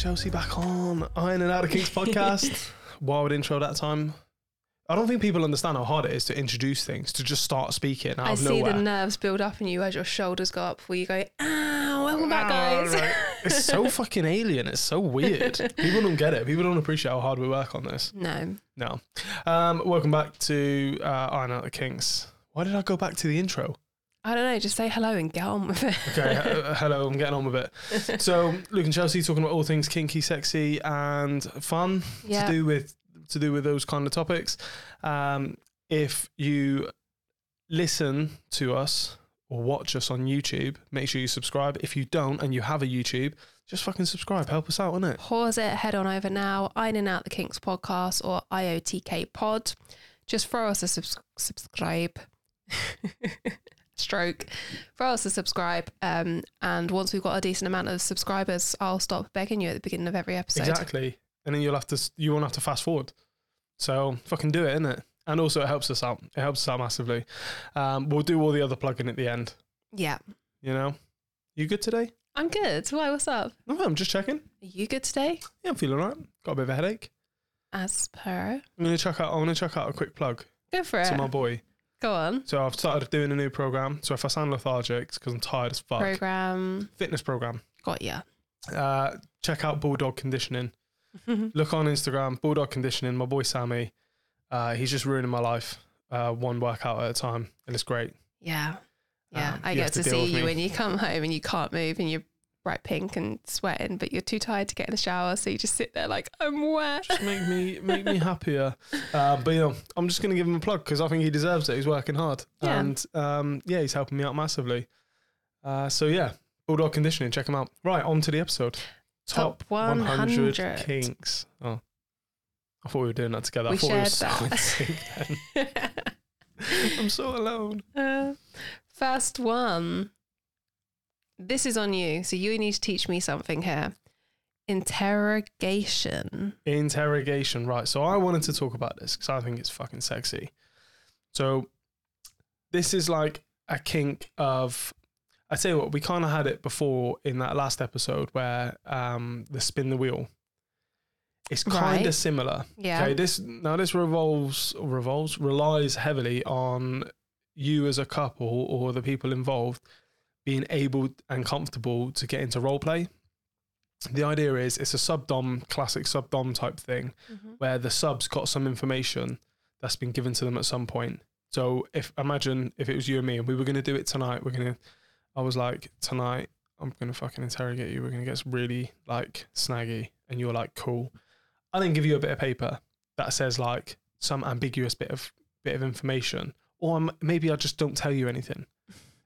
Chelsea back on Ironing Out The Kinks podcast. Wild intro that time. I don't think people understand how hard it is to introduce things, to just start speaking out I of see nowhere. the nerves build up in you as your shoulders go up before you go, ah, welcome back, guys. Right. It's so fucking alien. It's so weird. People don't get it. People don't appreciate how hard we work on this. no. No. Um, welcome back to uh, Iron Out the Kinks. Why did I go back to the intro? I don't know. Just say hello and get on with it. Okay, uh, hello, I'm getting on with it. So, Luke and Chelsea talking about all things kinky, sexy, and fun Yeah. to do with to do with those kind of topics. Um, if you listen to us or watch us on YouTube, make sure you subscribe. If you don't and you have a YouTube, just fucking subscribe. Help us out, innit? Pause it, head on over now. Iron Out the Kinks podcast or IOTK pod. Just throw us a subs- subscribe. Stroke. for us to subscribe. Um, and once we've got a decent amount of subscribers, I'll stop begging you at the beginning of every episode. Exactly. And then you'll have to you won't have to fast forward. So fucking do it, innit? And also it helps us out. It helps us out massively. Um, we'll do all the other plugging at the end. Yeah. You know? You good today? I'm good. Why? What's up? No, I'm just checking. Are you good today? Yeah, I'm feeling alright. Got a bit of a headache. As per. I'm gonna check out. I want to check out a quick plug Go for to it. To my boy. Go on. So I've started doing a new program. So if I sound lethargic, it's because I'm tired as fuck. Program. Fitness program. Got ya. Uh, check out Bulldog Conditioning. Look on Instagram, Bulldog Conditioning. My boy Sammy. Uh, he's just ruining my life. Uh, one workout at a time, and it's great. Yeah. Yeah. Um, I get to to, see you me. when you come home and you can't move and you're bright pink and sweating, but you're too tired to get in the shower. So you just sit there like, I'm wet. Just make me make me happier. Uh, but you know, I'm just gonna give him a plug because I think he deserves it. He's working hard, Yeah. and um, yeah, he's helping me out massively. Uh, so yeah, Bulldog Conditioning, check him out. Right, on to the episode. Top 100. kinks. Oh, I thought we were doing that together. I We thought we were shared so that. then. I'm so alone. Uh, first one. This is on you. So you need to teach me something here. Interrogation. Interrogation, right. So I wanted to talk about this because I think it's fucking sexy. So this is like a kink of I tell you what, we kind of had it before in that last episode where um the spin the wheel. It's kind of Right. similar. Yeah. Okay, this now this revolves revolves relies heavily on you as a couple or the people involved being able and comfortable to get into role play. The idea is it's a sub dom classic sub dom type thing Mhm. where the sub's got some information that's been given to them at some point. So if imagine if it was you and me and we were gonna do it tonight, we're gonna I was like, tonight I'm gonna fucking interrogate you, we're gonna get really like snaggy and you're like, cool. I then give you a bit of paper that says like some ambiguous bit of bit of information. Or maybe I just don't tell you anything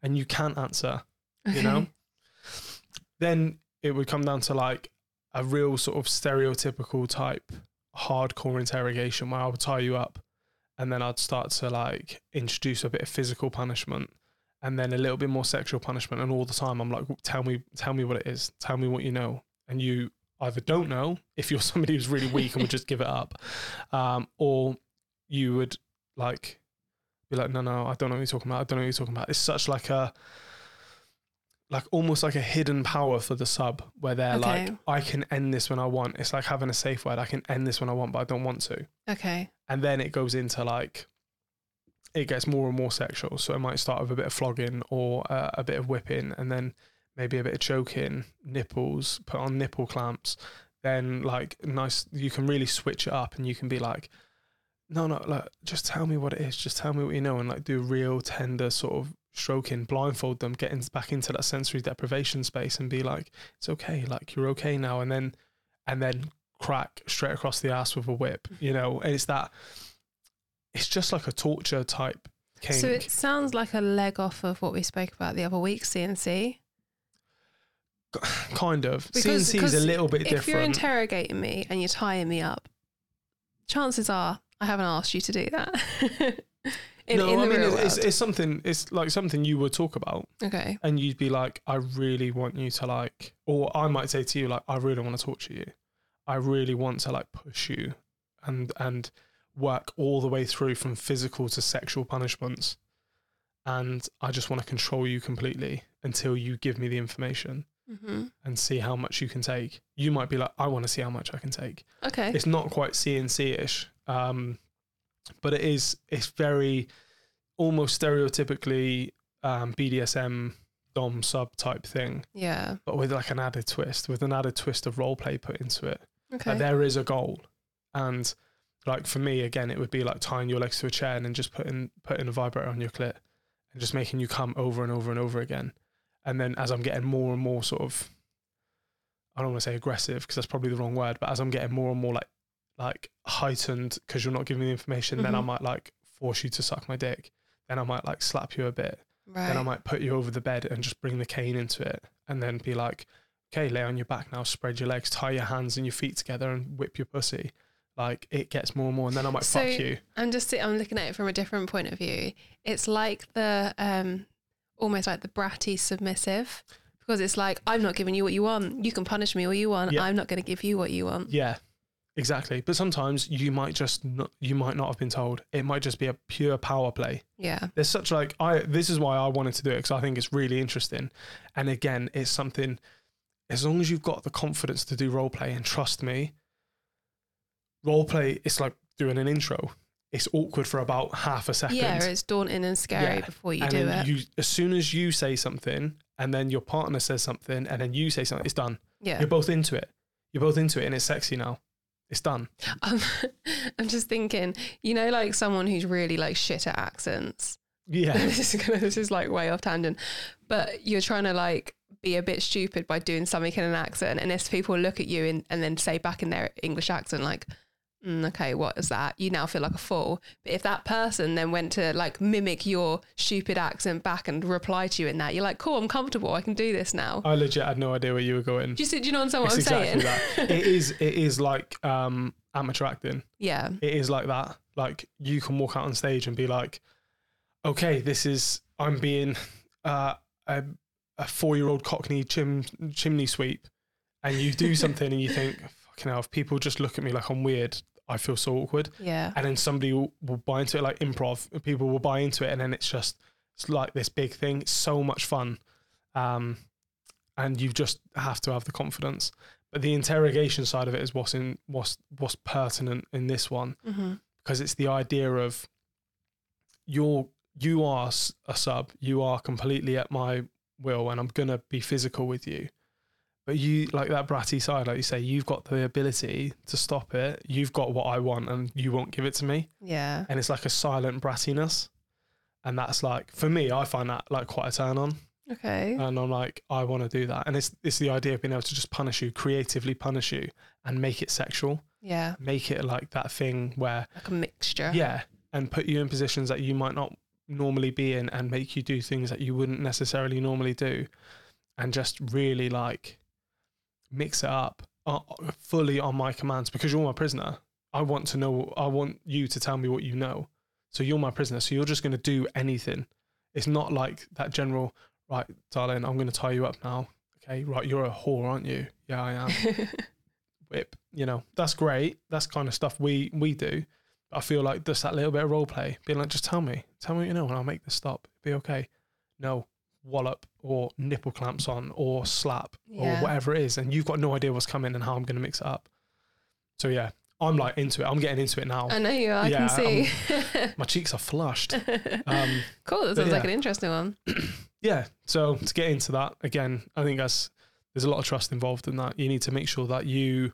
and you can't answer you know? Then it would come down to like a real sort of stereotypical type hardcore interrogation where I would tie you up and then I'd start to like introduce a bit of physical punishment and then a little bit more sexual punishment. And all the time I'm like tell me tell me what it is. Tell me what you know. And you either don't know if you're somebody who's really weak and would just give it up um, or you would like like no no I don't know what you're talking about I don't know what you're talking about. It's such like a like almost like a hidden power for the sub where they're like I can end this when I want. It's like having a safe word I can end this when I want but I don't want to. Okay. and then it goes into like it gets more and more sexual. So it might start with a bit of flogging or uh, a bit of whipping and then maybe a bit of choking nipples put on nipple clamps. Then like nice you can really switch it up and you can be like no no like just tell me what it is just tell me what you know and like do real tender sort of stroking blindfold them get in, back into that sensory deprivation space and be like it's okay like you're okay now and then and then crack straight across the ass with a whip you know and it's that it's just like a torture type kink So it sounds like a leg off of what we spoke about the other week, CNC. kind of Because- CNC is a little bit different. If you're interrogating me and you're tying me up, chances are I haven't asked you to do that. in, no in i mean it's, it's something it's like something you would talk about okay. and you'd be like, I really want you to like, or I might say to you like, I really want to torture you. I really want to like push you and and work all the way through from physical to sexual punishments. And I just want to control you completely until you give me the information. hmm and see how much you can take. You might be like, I want to see how much I can take. Okay. It's not quite CNC ish, um, but it is. It's very almost stereotypically um, BDSM dom sub type thing, yeah. but with like an added twist, with an added twist of role play put into it. Okay. Like there is a goal, and like for me, again, it would be like tying your legs to a chair and then just putting putting a vibrator on your clit and just making you come over and over and over again. And then as I'm getting more and more sort of, I don't want to say aggressive because that's probably the wrong word, but as I'm getting more and more like like heightened because you're not giving me the information, then I Mhm. might like force you to suck my dick. Then I might like slap you a bit. right. Then I might put you over the bed and just bring the cane into it, and then be like, "Okay, lay on your back now, spread your legs, tie your hands and your feet together, and whip your pussy." Like it gets more and more, and then I might So- fuck you. I'm just I'm looking at it from a different point of view. It's like the um almost like the bratty submissive because it's like I'm not giving you what you want. You can punish me all you want. Yeah. I'm not going to give you what you want. Yeah, exactly. But sometimes you might just not, you might not have been told. It might just be a pure power play. Yeah. There's such like I. This is why I wanted to do it because I think it's really interesting. And again, it's something. As long as you've got the confidence to do role play, and trust me, role play it's like doing an intro. It's awkward for about half a second. Yeah, it's daunting and scary Yeah. before you and do it. you, as soon as you say something, and then your partner says something, and then you say something, it's done. yeah. You're both into it. You're both into it, and it's sexy now. It's done. I'm, I'm just thinking, you know, like someone who's really like shit at accents. Yeah. this is gonna, this is like way off tangent, but you're trying to like be a bit stupid by doing something in an accent, and if people look at you and, and then say back in their English accent like, mm, "Okay, what is that?" You now feel like a fool. But if that person then went to like mimic your stupid accent back and reply to you in that, you're like, "Cool, I'm comfortable. I can do this now." I legit had no idea where you were going. Do you, see- do you know what I'm it's I'm exactly saying? that. It is. It is like um, amateur acting. yeah, It is like that. Like you can walk out on stage and be like, "Okay, this is I'm being uh, a, a four year old Cockney chim, chimney sweep," and you do something and you think, "Fucking hell!" If people just look at me like I'm weird, I feel so awkward. yeah, and then somebody will, will buy into it like improv people will buy into it and then it's just it's like this big thing. It's so much fun. Um and you just have to have the confidence. But the interrogation side of it is what's in what's what's pertinent in this one. Hmm because it's the idea of you're you are a sub. You are completely at my will and i'm gonna be physical with you but you like that bratty side like you say you've got the ability to stop it. You've got what i want and you won't give it to me. Yeah, and it's like a silent brattiness. And that's like for me i find that like quite a turn on. Okay, and i'm like i want to do that. And it's it's the idea of being able to just punish you creatively punish you and make it sexual. Yeah, make it like that thing where like a mixture. yeah. And put you in positions that you might not normally be in and make you do things that you wouldn't necessarily normally do. And just really like mix it up uh, fully on my commands because you're my prisoner i want to know i want you to tell me what you know so you're my prisoner so you're just going to do anything it's not like that general right darling i'm going to tie you up now okay right you're a whore aren't you yeah i am whip. You know, that's great. That's kind of stuff we we do. I feel like just that little bit of role play, being like, just tell me, tell me what you know, and I'll make this stop. Be okay. No, wallop or nipple clamps on or slap Yeah. or whatever it is, and you've got no idea what's coming and how I'm going to mix it up. So yeah, I'm like into it. I'm getting into it now. I know you are. I Yeah, can see. My cheeks are flushed. Um, cool. That sounds like an interesting one. yeah. So to get into that again, I think that's there's a lot of trust involved in that. You need to make sure that you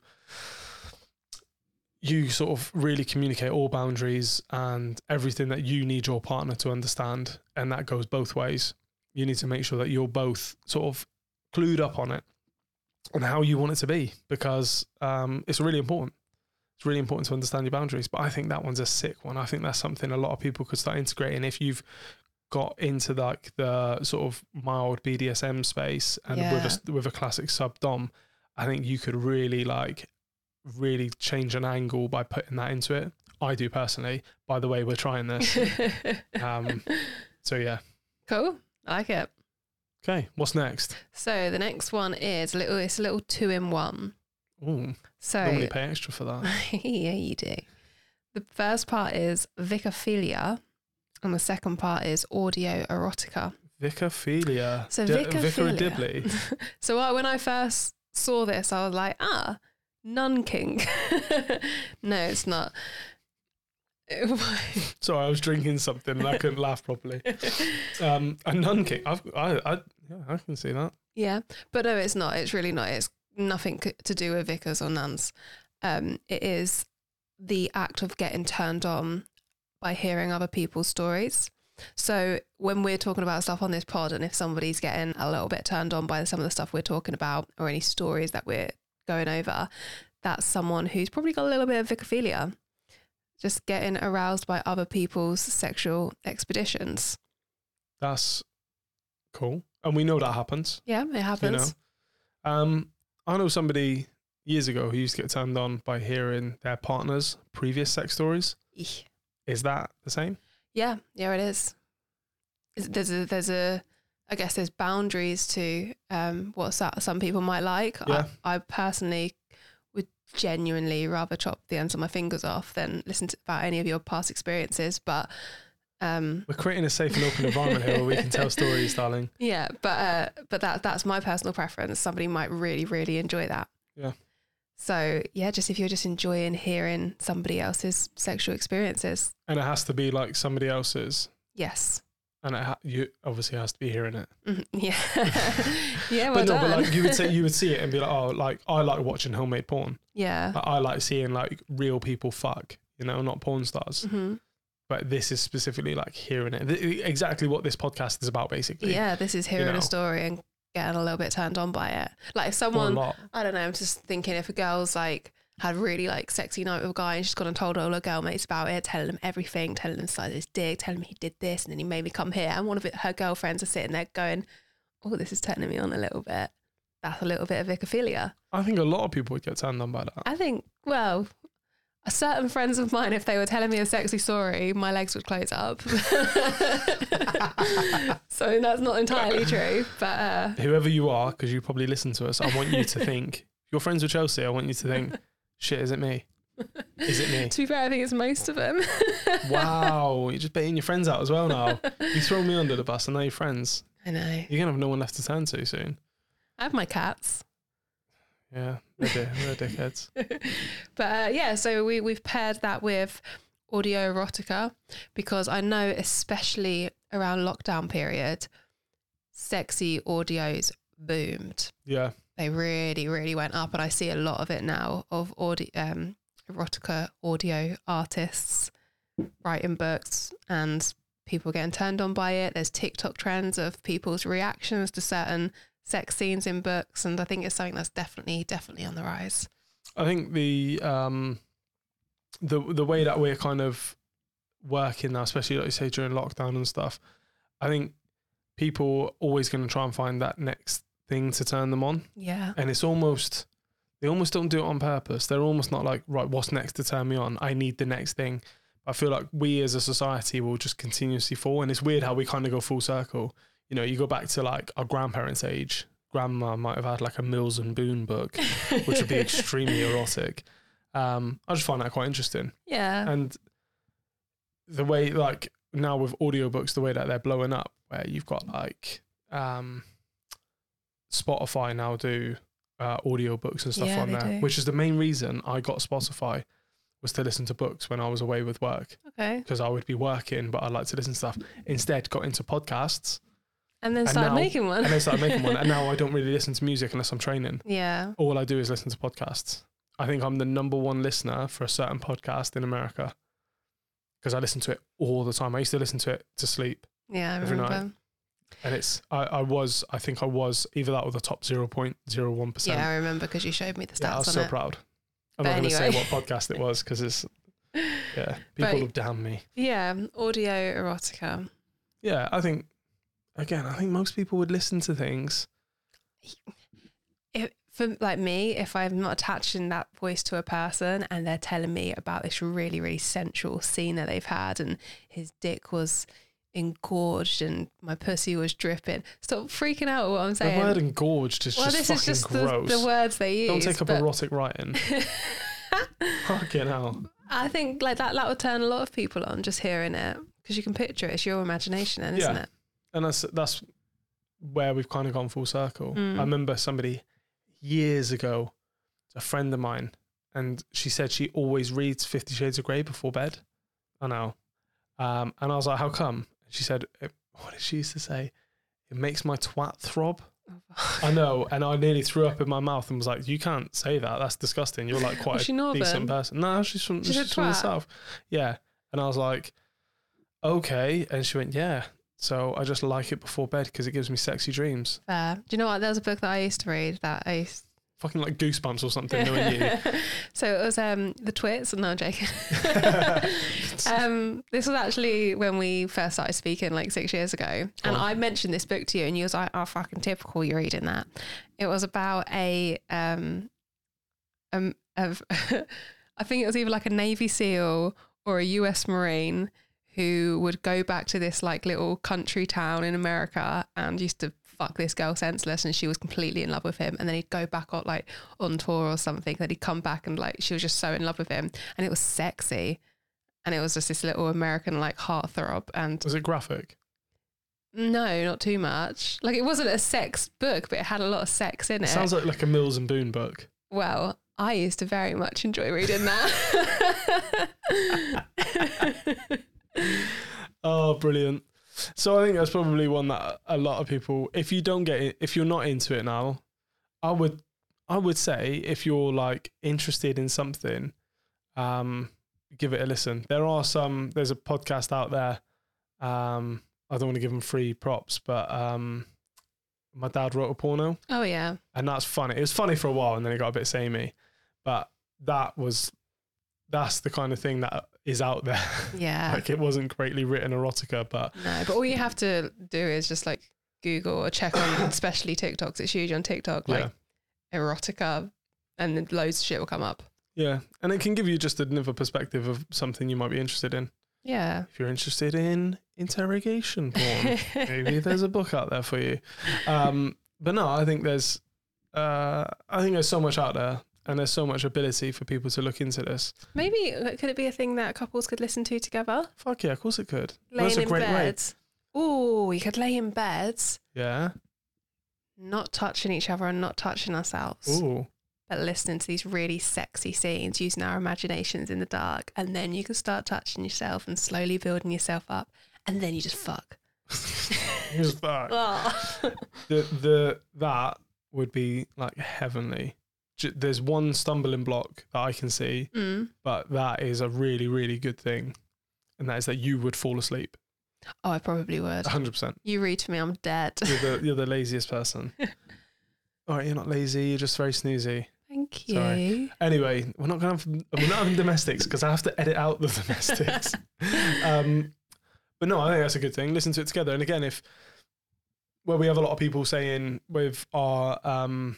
you sort of really communicate all boundaries and everything that you need your partner to understand, and that goes both ways. You need to make sure that you're both sort of clued up on it and how you want it to be because um, it's really important. It's really important to understand your boundaries. But I think that one's a sick one. I think that's something a lot of people could start integrating if you've got into like the sort of mild BDSM space and with a with a classic sub dom, I think you could really like really change an angle by putting that into it. I do personally. By the way, we're trying this. Um, so yeah. cool. I like it. Okay, what's next? So the next one is a little. It's a little two in one. Ooh, So normally pay extra for that. yeah, you do. The first part is vicarphilia, and the second part is audio erotica. Vicarphilia. So of vicarphilia. Dibley. So I, when I first saw this, I was like, ah, nun king. no, it's not. Sorry, I was drinking something and I couldn't laugh properly. Um, a nun king. I've, I, I, yeah, I can see that. yeah, but no, it's not. It's really not. It's nothing to do with vicars or nuns. Um, it is the act of getting turned on by hearing other people's stories. So when we're talking about stuff on this pod, and if somebody's getting a little bit turned on by some of the stuff we're talking about, or any stories that we're going over, that's someone who's probably got a little bit of vicarphilia, just getting aroused by other people's sexual expeditions. That's cool. And we know that happens. Yeah, it happens. You know, um, I know somebody years ago who used to get turned on by hearing their partner's previous sex stories. Is that the same? Yeah, yeah, it is. Is- There's a there's a I guess there's boundaries to um, what some people might like. Yeah. I, I personally would genuinely rather chop the ends of my fingers off than listen to about any of your past experiences. But um, We're creating a safe and open environment here where we can tell stories, darling. yeah, but uh, but that that's my personal preference. Somebody might really really enjoy that. Yeah. So yeah, just if you're just enjoying hearing somebody else's sexual experiences, And it has to be like somebody else's. yes, And it ha- you obviously has to be hearing it. Mhm. yeah, yeah. Well but no, done. but like you would say, you would see it and be like, oh, like I like watching homemade porn. yeah. Like, I like seeing like real people fuck, you know, not porn stars. hmm But this is specifically like hearing it. Th- exactly what this podcast is about, basically. Yeah, this is hearing know. a story and getting a little bit turned on by it. Like if someone. I don't know, I'm just thinking if a girl's like had really like sexy night with a guy and she's gone and told all her girl mates about it, telling them everything, telling them the size of his dick, telling them he did this and then he made me come here. And one of it, her girlfriends are sitting there going, oh, this is turning me on a little bit. That's a little bit of vicarphilia. I think a lot of people would get turned on by that. I think, well, a certain friends of mine, if they were telling me a sexy story, my legs would close up. so that's not entirely true, but uh, Whoever you are, because you probably listen to us, I want you to think. If you're friends with Chelsea, I want you to think, shit, is it me? Is it me? to be fair, I think it's most of them. wow, you're just baiting your friends out as well now. You throw me under the bus and now you're friends. I know. You're going to have no one left to turn to soon. I have my cats. Yeah, they're, they're dickheads. But uh, yeah, so we, we've paired that with audio erotica because I know, especially around lockdown period, sexy audios boomed. Yeah, They really, really went up. And I see a lot of it now of audio, um, erotica audio artists writing books and people getting turned on by it. There's TikTok trends of people's reactions to certain sex scenes in books. And I think it's something that's definitely, definitely on the rise. I think the um, the the way that we're kind of working now, especially like you say during lockdown and stuff, I think people are always going to try and find that next thing to turn them on, Yeah. and it's almost they almost don't do it on purpose. They're almost not like right, what's next to turn me on? I need the next thing. I feel like we as a society will just continuously fall, and it's weird how we kind of go full circle. You know, you go back to like our grandparents' age. Grandma might have had like a Mills and Boon book, which would be extremely erotic. Um, I just find that quite interesting. Yeah. And the way, like now with audiobooks, the way that they're blowing up, where you've got like um, Spotify now do uh, audiobooks and stuff Yeah, on there, do. which is the main reason I got Spotify was to listen to books when I was away with work Okay. because I would be working, but I like to listen to stuff. Instead, got into podcasts And then And started now- making one. and then started making one. And now I don't really listen to music unless I'm training. yeah. all I do is listen to podcasts. I think I'm the number one listener for a certain podcast in America because I listen to it all the time. I used to listen to it to sleep, Yeah. I Every night. And it's I, I was I think I was either that or the top zero point zero one percent. Yeah, I remember because you showed me the stats Yeah, I was so it. proud. I'm But not going to say what podcast it was because it's yeah people But- have damned me. Yeah, audio erotica. Yeah, I think again I think most people would listen to things. If, for like me, if I'm not attaching that voice to a person and they're telling me about this really, really sensual scene that they've had and his dick was engorged and my pussy was dripping, stop freaking out at what I'm saying. The word engorged is well, just this fucking is just gross. the words they use. Don't take up erotic writing. Fucking hell. I think like that that would turn a lot of people on just hearing it because you can picture it. It's your imagination, then, isn't Yeah. it? and that's that's where we've kind of gone full circle. Mm. I remember somebody years ago, a friend of mine, and she said she always reads Fifty Shades of Grey before bed. I know, um, and I was like, "How come?" She said, "What did she used to say? It makes my twat throb." Oh, I know, and I nearly threw up in my mouth and was like, "You can't say that. That's disgusting. You're like quite a Northern? decent person." No, she's from She's she's from the south. Yeah, and I was like, "Okay," and she went, "Yeah." So I just like it before bed because it gives me sexy dreams, Fair. Do you know what? There was a book that I used to read that I used. Fucking like goosebumps or something. Knowing you, so it was um the twits. No, I'm joking. um, this was actually when we first started speaking, like six years ago, and on. I mentioned this book to you, and you was like, "Oh, fucking typical, you're reading that." It was about a um, um, of, I think it was either like a Navy SEAL or a U.S. Marine who would go back to this like little country town in America and used to fuck this girl senseless and she was completely in love with him. And then he'd go back on like on tour or something. Then he'd come back and like she was just so in love with him. And it was sexy. And it was just this little American like heartthrob. And was it graphic? no not too much. Like it wasn't a sex book but it had a lot of sex in It it. sounds like like a Mills and Boon book. well I used to very much enjoy reading that. Oh, brilliant! So I think that's probably one that a lot of people, if you don't get it, if you're not into it now, I would, I would say if you're like interested in something, um, give it a listen. There are some. There's a podcast out there. Um, I don't want to give them free props, but um, my dad wrote a porno, oh yeah and that's funny. It was funny for a while, and then it got a bit samey, but that was. That's the kind of thing that is out there. yeah like it wasn't greatly written erotica, but No, but all you have to do is just like Google or check on, especially TikToks. It's huge on TikTok, like erotica, and then loads of shit will come up. yeah, and it can give you just another perspective of something you might be interested in. Yeah. If you're interested in interrogation porn, maybe there's a book out there for you. Um, but no, I think there's, uh, I think there's so much out there, and there's so much ability for people to look into this. Maybe could it be a thing that couples could listen to together? Fuck yeah, of course it could. Laying a in way. Oh, you could lay in beds, Yeah. not touching each other and not touching ourselves, Ooh. but listening to these really sexy scenes, using our imaginations in the dark, and then you can start touching yourself and slowly building yourself up, and then you just fuck. Here's that. Oh. the the that would be like heavenly. There's one stumbling block that I can see, Mm. but that is a really really good thing, and that is that you would fall asleep. Oh, I probably would. 100. percent You read to me, I'm dead. You're the you're the laziest person. All right, you're not lazy. You're just very snoozy. Thank you. Sorry. Anyway, we're not going to we're not having domestics because I have to edit out the domestics. um, but no, I think that's a good thing. Listen to it together. And again, if where we have a lot of people saying with our um,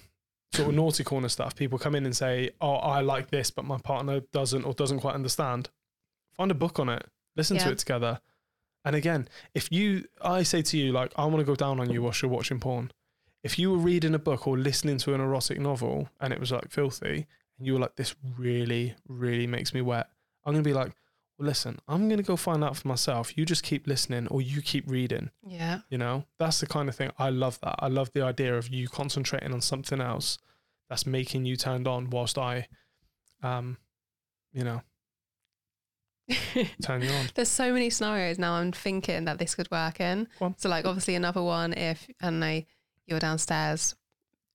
sort of naughty corner stuff, people come in and say, "Oh, I like this, but my partner doesn't or doesn't quite understand." Find a book on it. Listen to it together. And again, if you, I say to you, like, I want to go down on you whilst you're watching porn. If you were reading a book or listening to an erotic novel and it was like filthy, and you were like, this really, really makes me wet, I'm going to be like, well, listen, I'm going to go find out for myself. You just keep listening or you keep reading. Yeah. You know, that's the kind of thing I love that. I love the idea of you concentrating on something else that's making you turned on whilst I, um, you know, turn you on. There's so many scenarios now I'm thinking that this could work in. So like obviously another one if and know you're downstairs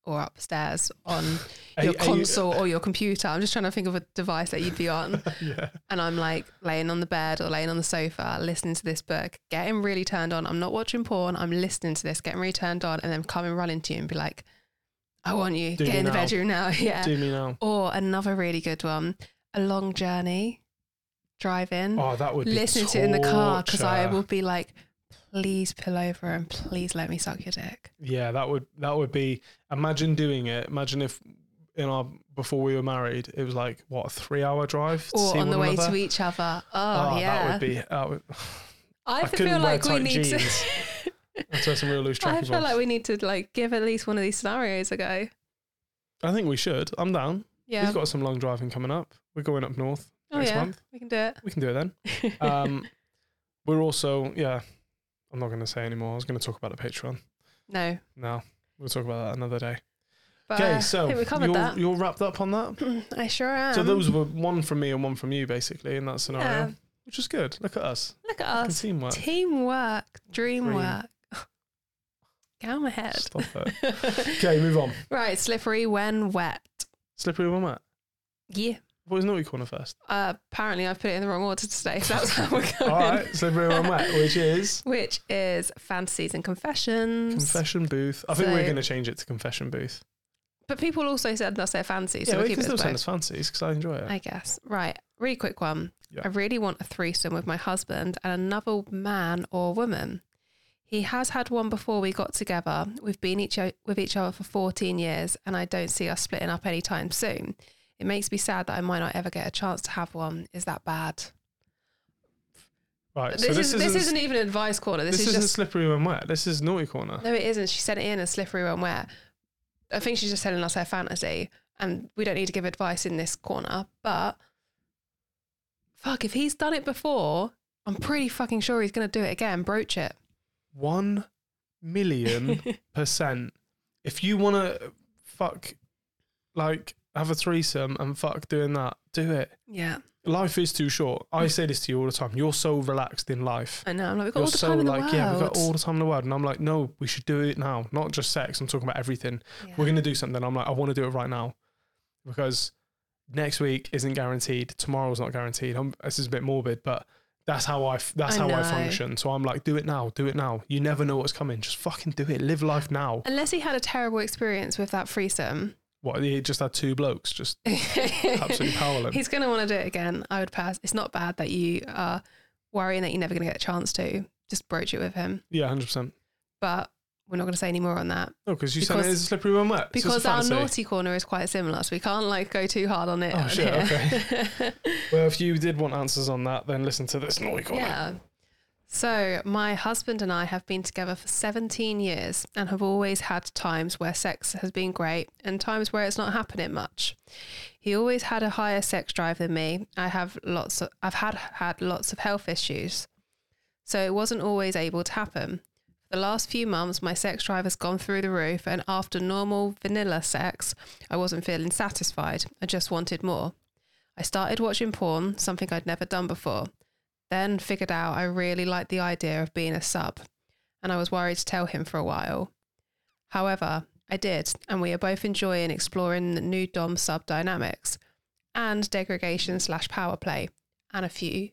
or upstairs on Are your you- are you- console or your computer. I'm just trying to think of a device that you'd be on. yeah. and I'm like laying on the bed or laying on the sofa listening to this book, getting really turned on. I'm not watching porn, I'm listening to this, getting really turned on, and then coming running to you and be like, I want you, Do get in the bedroom now. Yeah. Do me now. Or another really good one, a long journey, driving, Oh, that would be listening to it in the car because I will be like, please pull over and please let me suck your dick. Yeah, that would that would be. Imagine doing it. Imagine if in our before we were married, it was like what a three hour drive. To Or on the way another? to each other. Oh, Oh, yeah. that would be. That would, I, I feel like we need jeans. to. I'd some real loose I feel like we need to like give at least one of these scenarios a go. I think we should. I'm down. Yeah. We've got some long driving coming up. We're going up north oh next yeah, month. we can do it. We can do it then. Um, we're also yeah. I'm not going to say anymore. I was going to talk about the Patreon. No. No, we'll talk about that another day. But Okay, uh, so I we covered you're, you're wrapped up on that. I sure am. so those were one from me and one from you, basically, in that scenario, Yeah. which is good. Look at us, Look at us. teamwork. Teamwork. Dream work. Get out my head. Stop it. Okay, move on. right, slippery when wet. Slippery when wet. Yeah. What was naughty corner first? Uh, apparently, I've put it in the wrong order today. So that's how we're going. All right, slippery when wet, which is Which is fantasies and confessions. confession booth. I think we're going to change it to confession booth. but people also said that's their fancies, so yeah, we'll we keep can it still as send both. us fancies because I enjoy it. I guess. Right. Really quick one. Yeah. I really want a threesome with my husband and another man or woman. He has had one before we got together. We've been each o- with each other for 14 years, and I don't see us splitting up anytime soon. It makes me sad that I might not ever get a chance to have one. Is that bad? right, This, so is, this, this isn't, isn't even advice corner. This, this is isn't just slippery when wet. This is naughty corner. no, it isn't. She sent it in as slippery when wet. I think she's just telling us her fantasy, and we don't need to give advice in this corner. But fuck, if he's done it before, I'm pretty fucking sure he's gonna do it again. Broach it. One million percent. If you want to fuck, like, have a threesome and fuck doing that, do it. yeah, Life is too short. I mm. say this to you all the time. You're so relaxed in life. I know. I'm like, we've got You're all the so time in the like, world. yeah, we've got all the time in the world. And I'm like, no, we should do it now. Not just sex. I'm talking about everything. Yeah. We're going to do something. I'm like, I want to do it right now because next week isn't guaranteed. Tomorrow's not guaranteed. I'm, this is a bit morbid, but that's how I, that's I how I function. So I'm like, do it now, do it now. You never know what's coming. Just fucking do it. Live life now. Unless he had a terrible experience with that threesome, What? He just had two blokes just absolutely powerless. he's going to want to do it again. I would pass. It's not bad that you are worrying that you're never going to get a chance to. Just broach it with him. Yeah, 100%. But we're not going to say any more on that No, because you said it is slippery when wet. Because a our naughty corner is quite similar. So we can't like go too hard on it. Oh, shit, here. Well, if you did want answers on that, then listen to this naughty corner. yeah. So my husband and I have been together for 17 years and have always had times where sex has been great and times where it's not happening much. He always had a higher sex drive than me. I have lots of I've had had lots of health issues. So it wasn't always able to happen. For the last few months my sex drive has gone through the roof and after normal vanilla sex, I wasn't feeling satisfied. I just wanted more. I started watching porn, something I'd never done before. Then figured out I really liked the idea of being a sub, and I was worried to tell him for a while. However, I did, and we are both enjoying exploring the new Dom sub dynamics and degradation slash power play, and a few,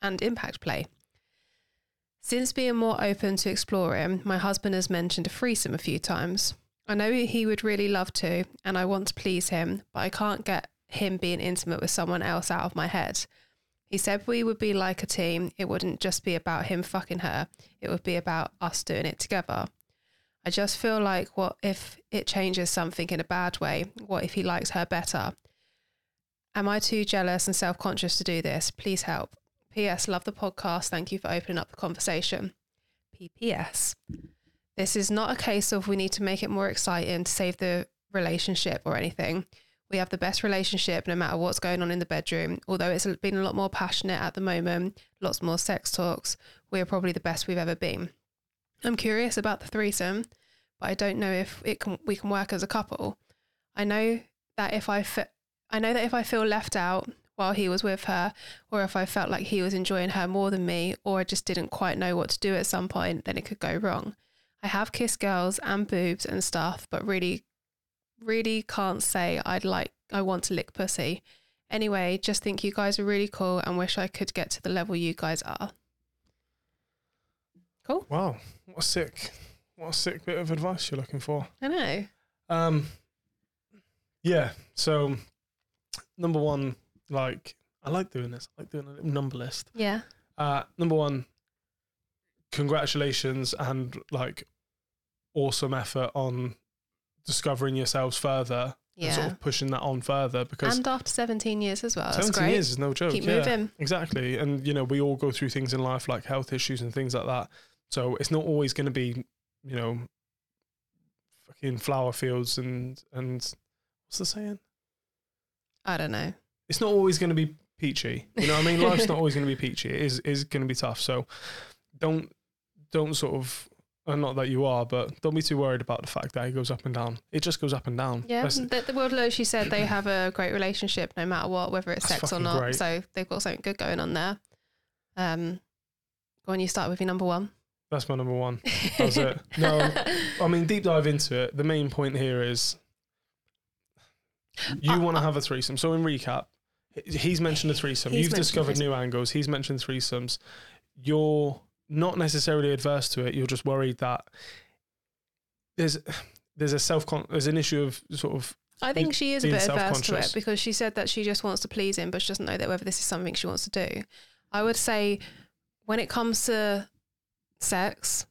and impact play. Since being more open to exploring, my husband has mentioned a threesome a few times. I know he would really love to, and I want to please him, but I can't get him being intimate with someone else out of my head. He said we would be like a team. It wouldn't just be about him fucking her, it would be about us doing it together. I just feel like, what if it changes something in a bad way? What if he likes her better? Am I too jealous and self conscious to do this? Please help. P.S. Love the podcast. Thank you for opening up the conversation. P.P.S. This is not a case of we need to make it more exciting to save the relationship or anything. We have the best relationship no matter what's going on in the bedroom. Although it's been a lot more passionate at the moment, lots more sex talks, we are probably the best we've ever been. I'm curious about the threesome, but I don't know if it can we can work as a couple. I know that if I fe- I know that if I feel left out while he was with her, or if I felt like he was enjoying her more than me, or I just didn't quite know what to do at some point, then it could go wrong. I have kissed girls and boobs and stuff, but really, really can't say I'd like I want to lick pussy. Anyway, just think you guys are really cool and wish I could get to the level you guys are. Cool. Wow, what a sick, what a sick bit of advice you're looking for. I know. Um, yeah. So, number one, like I like doing this. I like doing a little number list. Yeah. Uh, number one, congratulations and like awesome effort on discovering yourselves further and sort Yeah. of pushing that on further because And after 17 years as well. That's 17 great. years is no joke. Keep yeah, moving. Exactly. And, you know, we all go through things in life like health issues and things like that. So it's not always going to be, you know, fucking flower fields and, and what's the saying? I don't know. It's not always going to be peachy. You know what I mean? Life's not always going to be peachy. It is, is going to be tough. So don't, don't sort of. And not that you are, but don't be too worried about the fact that it goes up and down. It just goes up and down. Yeah, That's- the, the World Low, she said they have a great relationship no matter what, whether it's That's sex or not. great. So they've got something good going on there. Um, go on, you start with your number one. that's my number one. That was it. No, I mean, deep dive into it. The main point here is you Uh, want to uh, have a threesome. So, in recap, he's mentioned a threesome. He's You've discovered threesome. new angles. He's mentioned threesomes. You're not necessarily adverse to it. You're just worried that there's there's a self there's an issue of sort of I think she is a bit averse to it because she said that she just wants to please him, but she doesn't know that whether this is something she wants to do. I would say when it comes to sex,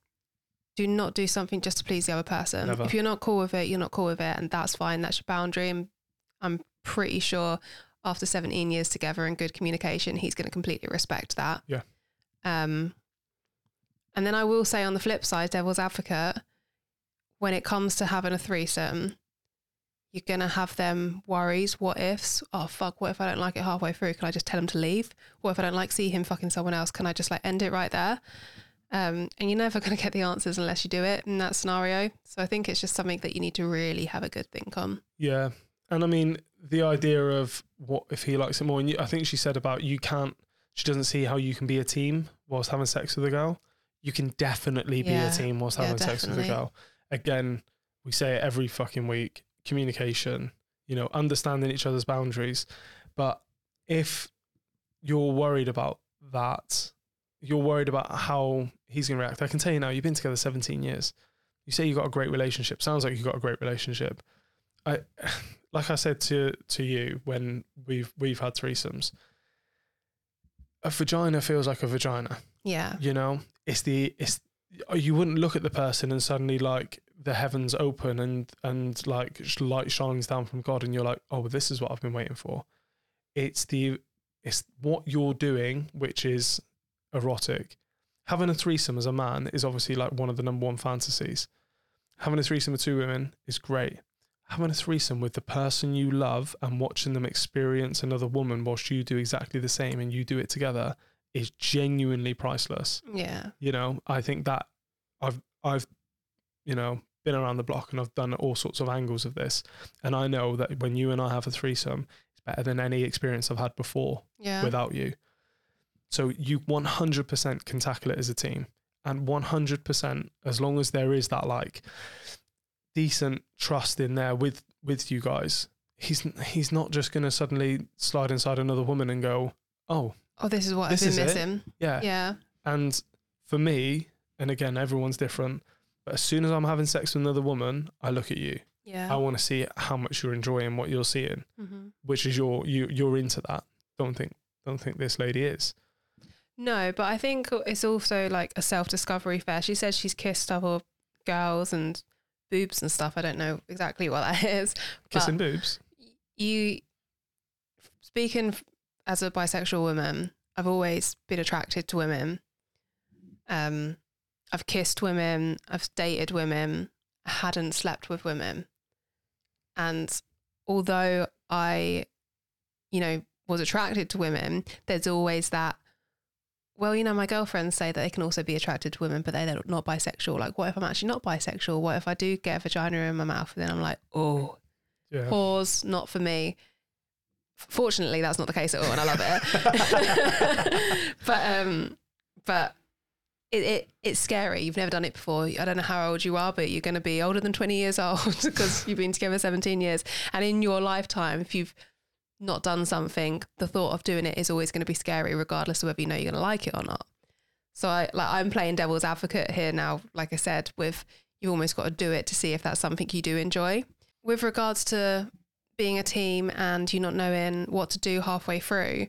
do not do something just to please the other person. Never. If you're not cool with it, you're not cool with it, and that's fine. That's your boundary. And I'm pretty sure after 17 years together and good communication, he's going to completely respect that. Yeah. Um, and then I will say on the flip side, devil's advocate, when it comes to having a threesome, you're gonna have them worries, what ifs. Oh fuck, what if I don't like it halfway through? Can I just tell him to leave? What if I don't like see him fucking someone else? Can I just like end it right there? Um, and you're never gonna get the answers unless you do it in that scenario. So I think it's just something that you need to really have a good think on. yeah. And I mean, the idea of what if he likes it more, and you, I think she said about you can't. She doesn't see how you can be a team whilst having sex with a girl. You can definitely be Yeah. a team whilst Yeah, having sex with a girl. Again, we say it every fucking week. Communication, you know, understanding each other's boundaries. But if you're worried about that, you're worried about how he's going to react. I can tell you now, you've been together 17 years. You say you've got a great relationship. Sounds like you've got a great relationship. I, like I said to to you when we've we've had threesomes. A vagina feels like a vagina. Yeah. You know, it's the it's you wouldn't look at the person and suddenly like the heavens open and and like light shines down from God and you're like, oh, this is what I've been waiting for. It's the it's what you're doing, which is erotic. Having a threesome as a man is obviously like one of the number one fantasies. Having a threesome with two women is great. Having a threesome with the person you love and watching them experience another woman whilst you do exactly the same and you do it together is genuinely priceless Yeah. you know i think that i've i've you know been around the block and i've done all sorts of angles of this and i know that when you and i have a threesome it's better than any experience i've had before Yeah. without you so you 100% can tackle it as a team and 100% as long as there is that like decent trust in there with with you guys he's he's not just going to suddenly slide inside another woman and go oh oh, this is what This I've been it. missing. yeah Yeah. and for me, and again, everyone's different, but as soon as I'm having sex with another woman, I look at you. Yeah. I want to see how much you're enjoying what you're seeing, hmm which is your you you're into that. Don't think don't think this lady is. No, but I think it's also like a self discovery fair. She says she's kissed other girls and boobs and stuff. I don't know exactly what that is. Kissing boobs. You, speaking as a bisexual woman, I've always been attracted to women. Um, I've kissed women, I've dated women, I hadn't slept with women. And although I, you know, was attracted to women, there's always that well, you know, my girlfriends say that they can also be attracted to women, but they're not bisexual. Like, what if I'm actually not bisexual? What if I do get a vagina in my mouth? And then I'm like, oh, Yeah. pause, not for me. Fortunately, that's not the case at all, and I love it. but um, but it, it it's scary. You've never done it before. I don't know how old you are, but you're going to be older than 20 years old because you've been together 17 years. And in your lifetime, if you've not done something, the thought of doing it is always going to be scary, regardless of whether you know you're going to like it or not. So I like I'm playing devil's advocate here now. Like I said, with you've almost got to do it to see if that's something you do enjoy. With regards to being a team and you not knowing what to do halfway through,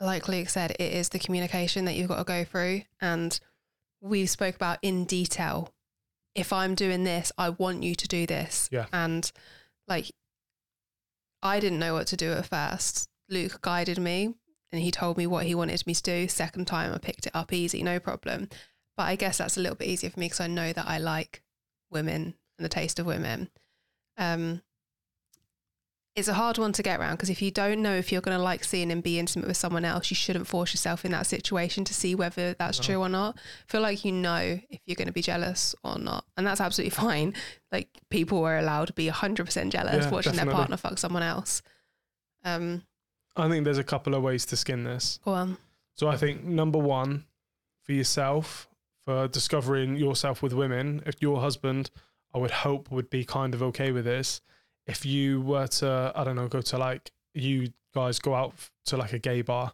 like Luke said, it is the communication that you've got to go through. And we spoke about in detail. If I'm doing this, I want you to do this. Yeah. And like, I didn't know what to do at first. Luke guided me and he told me what he wanted me to do. Second time, I picked it up easy, no problem. But I guess that's a little bit easier for me because I know that I like women and the taste of women. Um, it's a hard one to get around because if you don't know if you're going to like seeing and be intimate with someone else, you shouldn't force yourself in that situation to see whether that's No. true or not. feel like you know if you're going to be jealous or not. And that's absolutely fine. Like people are allowed to be 100% jealous Yeah, watching their partner fuck someone else. Um, I think there's a couple of ways to skin this. go on. So I think number one, for yourself, for discovering yourself with women, if your husband, I would hope, would be kind of okay with this. If you were to, I don't know, go to like, you guys go out to like a gay bar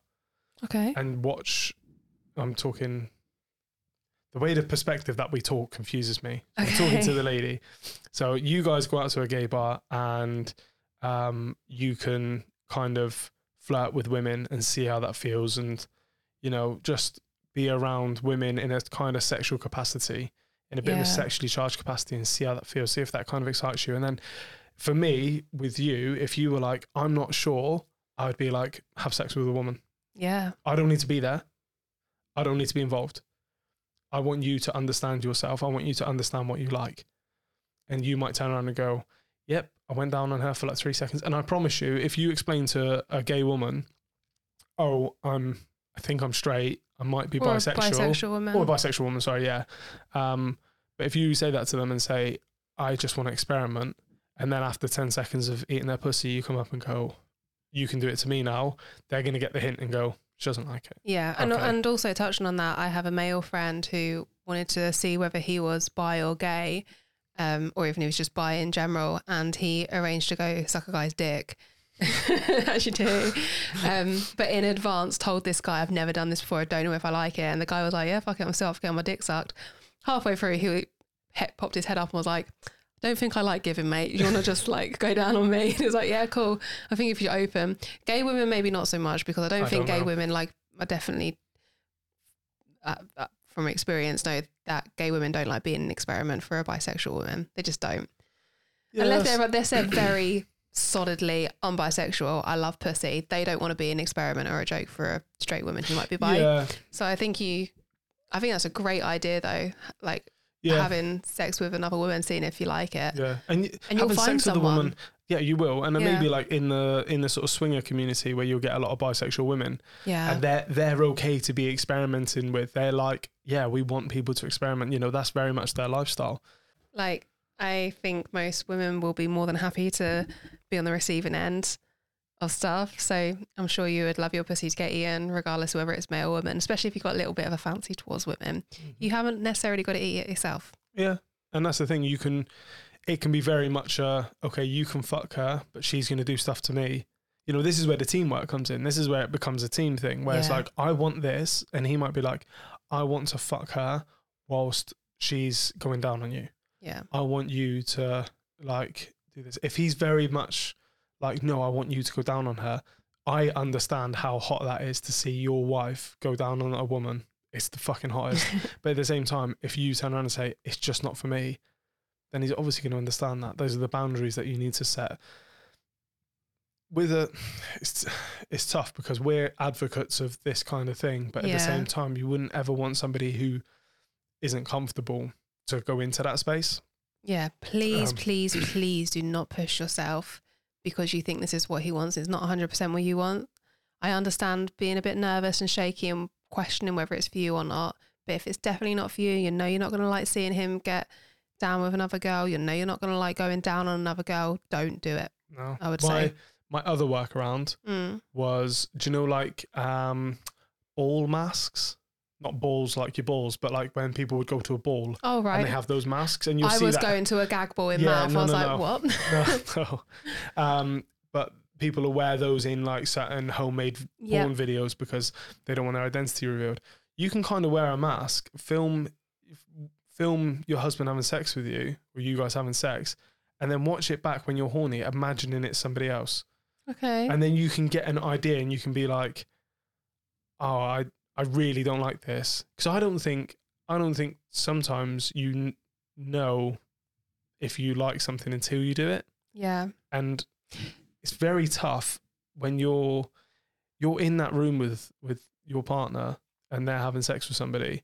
Okay. and watch, I'm talking, the way the perspective that we talk confuses me. I'm talking to the lady. So you guys go out to a gay bar and um, you can kind of flirt with women and see how that feels and, you know, just be around women in a kind of sexual capacity, in a bit of Yeah. a sexually charged capacity and see how that feels, see if that kind of excites you. And then for me, with you, if you were like, I'm not sure, I would be like, have sex with a woman. Yeah. I don't need to be there. I don't need to be involved. I want you to understand yourself. I want you to understand what you like. And you might turn around and go, Yep, I went down on her for like three seconds. And I promise you, if you explain to a gay woman, Oh, I'm I think I'm straight, I might be Or a bisexual. bisexual woman. Or a bisexual woman, sorry, yeah. Um, but if you say that to them and say, I just want to experiment, and then after 10 seconds of eating their pussy, you come up and go, You can do it to me now, they're going to get the hint and go, She doesn't like it. Yeah, and Okay. and also touching on that, I have a male friend who wanted to see whether he was bi or gay, um, or even he was just bi in general, and he arranged to go suck a guy's dick. As you do, um, but in advance, told this guy, "I've never done this before. I don't know if I like it." And the guy was like, "Yeah, fuck it, I'm still off getting my dick sucked." Halfway through, he popped his head up and was like, "Don't think I like giving, mate. You want to just like go down on me?" And was like, "Yeah, cool. I think if you're open, gay women maybe not so much because I don't I think don't gay know. women like are definitely uh, uh, from experience know that gay women don't like being an experiment for a bisexual woman. They just don't. Unless they're they said very solidly, I'm bisexual. I love pussy. They don't want to be an experiment or a joke for a straight woman who might be bi. Yeah, So I think you, I think that's a great idea though. Like yeah, having sex with another woman, seeing if you like it, yeah. And, and you'll find someone. woman, yeah, you will. And then Yeah. maybe like in the in the sort of swinger community where you'll get a lot of bisexual women, Yeah, and they're they're okay to be experimenting with. They're like, yeah, we want people to experiment. You know, that's very much their lifestyle. like I think most women will be more than happy to be on the receiving end of stuff. So I'm sure you would love your pussy to get eaten, regardless of whether it's male or woman, especially if you've got a little bit of a fancy towards women. You haven't necessarily got to eat it yourself. Yeah, and that's the thing. You can, it can be very much uh, okay. You can fuck her, but she's going to do stuff to me. You know, this is where the teamwork comes in. This is where it becomes a team thing, where it's like, I want this, and he might be like, I want to fuck her whilst she's going down on you. Yeah. I want you to like do this. If he's very much like, no, I want you to go down on her. I understand how hot that is to see your wife go down on a woman. It's the fucking hottest. But at the same time, if you turn around and say, it's just not for me, then he's obviously going to understand that. Those are the boundaries that you need to set. With a, it's, it's tough because we're advocates of this kind of thing. But at Yeah. the same time, you wouldn't ever want somebody who isn't comfortable to go into that space. Yeah. Please, Um, please, please do not push yourself because you think this is what he wants. It's not 100% what you want. I understand being a bit nervous and shaky and questioning whether it's for you or not. But if it's definitely not for you, you know you're not going to like seeing him get down with another girl. You know you're not going to like going down on another girl. Don't do it. No, I would my, say. my other workaround Mm. was, do you know, like um, ball masks? Not balls like your balls, but like when people would go to a ball Oh, and they have those masks, and you'll I was that. going to a gag ball in Yeah, mouth. no, I was no, like, no. what? no, no. Um, but people will wear those in like certain homemade yeah. porn videos because they don't want their identity revealed. You can kind of wear a mask, film, film your husband having sex with you, or you guys having sex, and then watch it back when you're horny, imagining it's somebody else, Okay. and then you can get an idea, and you can be like, "Oh, I, I really don't like this," because I don't think, I don't think sometimes you n- know if you like something until you do it. Yeah. and it's very tough when you're you're in that room with with your partner and they're having sex with somebody.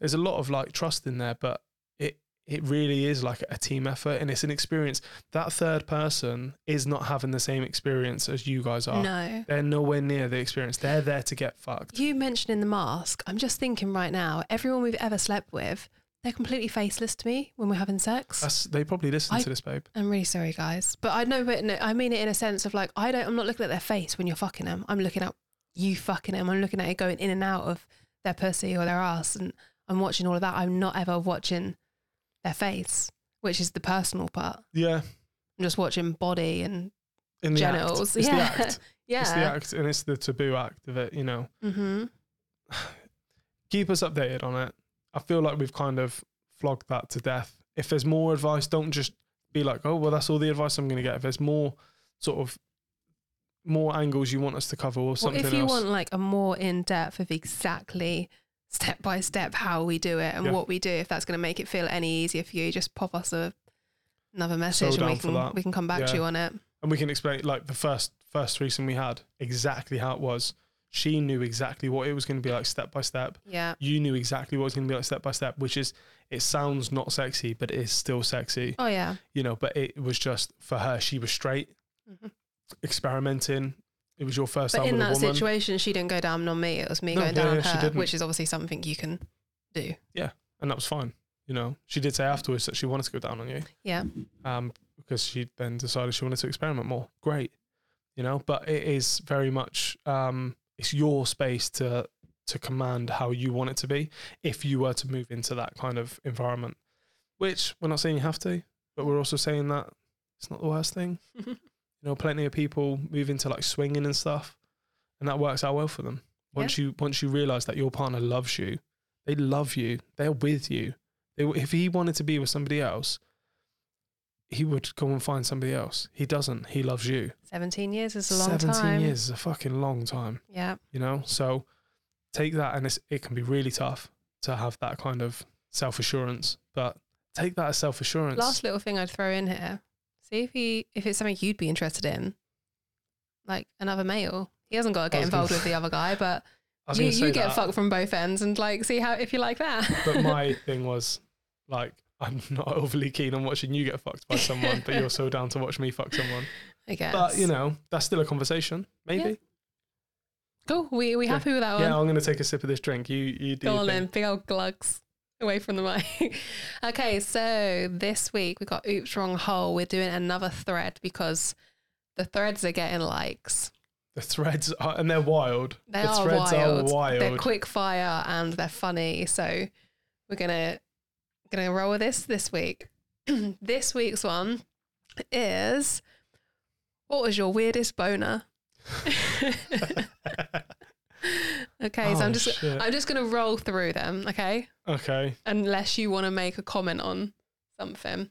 There's a lot of like trust in there but it really is like a team effort and it's an experience. That third person is not having the same experience as you guys are. No. They're nowhere near the experience. They're there to get fucked. You mentioning the mask, I'm just thinking right now, everyone we've ever slept with, they're completely faceless to me when we're having sex. That's, they probably listen I- to this, babe. I'm really sorry, guys. But I know, but I mean it in a sense of like, I don't, I'm not looking at their face when you're fucking them. I'm looking at you fucking them. I'm looking at it going in and out of their pussy or their ass. And I'm watching all of that. I'm not ever watching their face, which is the personal part. Yeah. I'm just watching body and In the genitals. act. It's yeah. the act. yeah. It's the act and it's the taboo act of it, you know. Mm-hmm. Keep us updated on it. I feel like we've kind of flogged that to death. If there's more advice, don't just be like, oh, well, that's all the advice I'm going to get. If there's more sort of more angles you want us to cover or something Well, if you else. want like a more in depth of exactly step by step how we do it and Yeah. what we do, if that's going to make it feel any easier for you, just pop us a another message and we can we can come back to you on it. and we can explain like the first first threesome we had exactly how it was. She knew exactly what it was going to be like step by step. Yeah. You knew exactly what it was going to be like step by step, which is it sounds not sexy, but it is still sexy, Oh yeah. you know. But it was just for her. She was straight, Mhm. experimenting. It was your first But time in with a that situation, she didn't go down on me. It was me No, going yeah, down yeah, she on her, didn't. which is obviously something you can do. Yeah, and that was fine. You know, she did say afterwards that she wanted to go down on you. Yeah. um, because she then decided she wanted to experiment more. Great, you know, but it is very much um, it's your space to to command how you want it to be. If you were to move into that kind of environment, which we're not saying you have to, but we're also saying that it's not the worst thing. know, plenty of people move into like swinging and stuff, and that works out well for them. Once you once you realize that your partner loves you, they love you, they're with you. They, if he wanted to be with somebody else, he would go and find somebody else. He doesn't. He loves you. 17 years is a long 17 time. years is a fucking long time, Yeah. you know? So take that, and it's, it can be really tough to have that kind of self assurance, but take that as self assurance. Last little thing I'd throw in here. See if he if it's something you'd be interested in, like another male. He hasn't got to get gonna- involved with the other guy, but you, you get that, fucked from both ends and like see how if you like that. But my thing was like, I'm not overly keen on watching you get fucked by someone, but you're so down to watch me fuck someone. I guess. But, you know, that's still a conversation, maybe. cool. We we Yeah. happy with that one? Yeah, I'm going to take a sip of this drink. You, you do. Go on then, big old glugs away from the mic. okay, so this week we got Oops Wrong Hole. We're doing another thread because the threads are getting likes. The threads are, and they're wild. They the are threads wild. are wild. They're quick fire and they're funny. So we're gonna gonna roll with this this week. this week's one is what was your weirdest boner? okay, so Oh, I'm just shit. I'm just gonna roll through them. Okay, okay. unless you want to make a comment on something.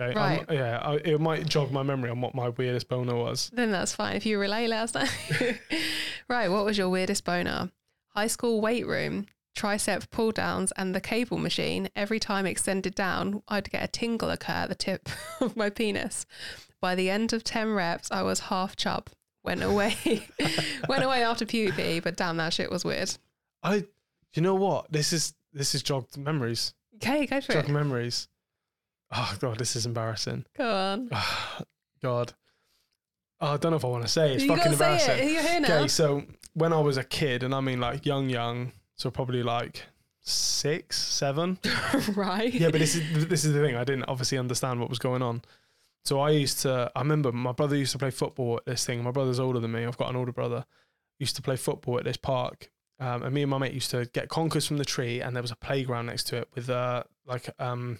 Okay. Um, right. I'm- yeah, I, it might jog my memory on what my weirdest boner was. Then that's fine. If you relay, let us know. right, what was your weirdest boner? High school weight room, tricep pull downs, and the cable machine. Every time extended down, I'd get a tingle occur at the tip of my penis. By the end of 10 reps, I was half chub. Went away. Went away after puberty, but damn, that shit was weird. I, you know what? This is this is jogged memories. Okay, go for Jogged it. memories. Oh god, this is embarrassing. Go on. Ah, god. Oh, I don't know if I want to say. It's you fucking embarrassing. it. You're here now. Okay, so when I was a kid, and I mean like young, young, so probably like six, seven. right. yeah, but this is this is the thing. I didn't obviously understand what was going on. So I used to. I remember my brother used to play football at this thing. My brother's older than me. I've got an older brother. Used to play football at this park, um, and me and my mate used to get conkers from the tree, and there was a playground next to it with uh like um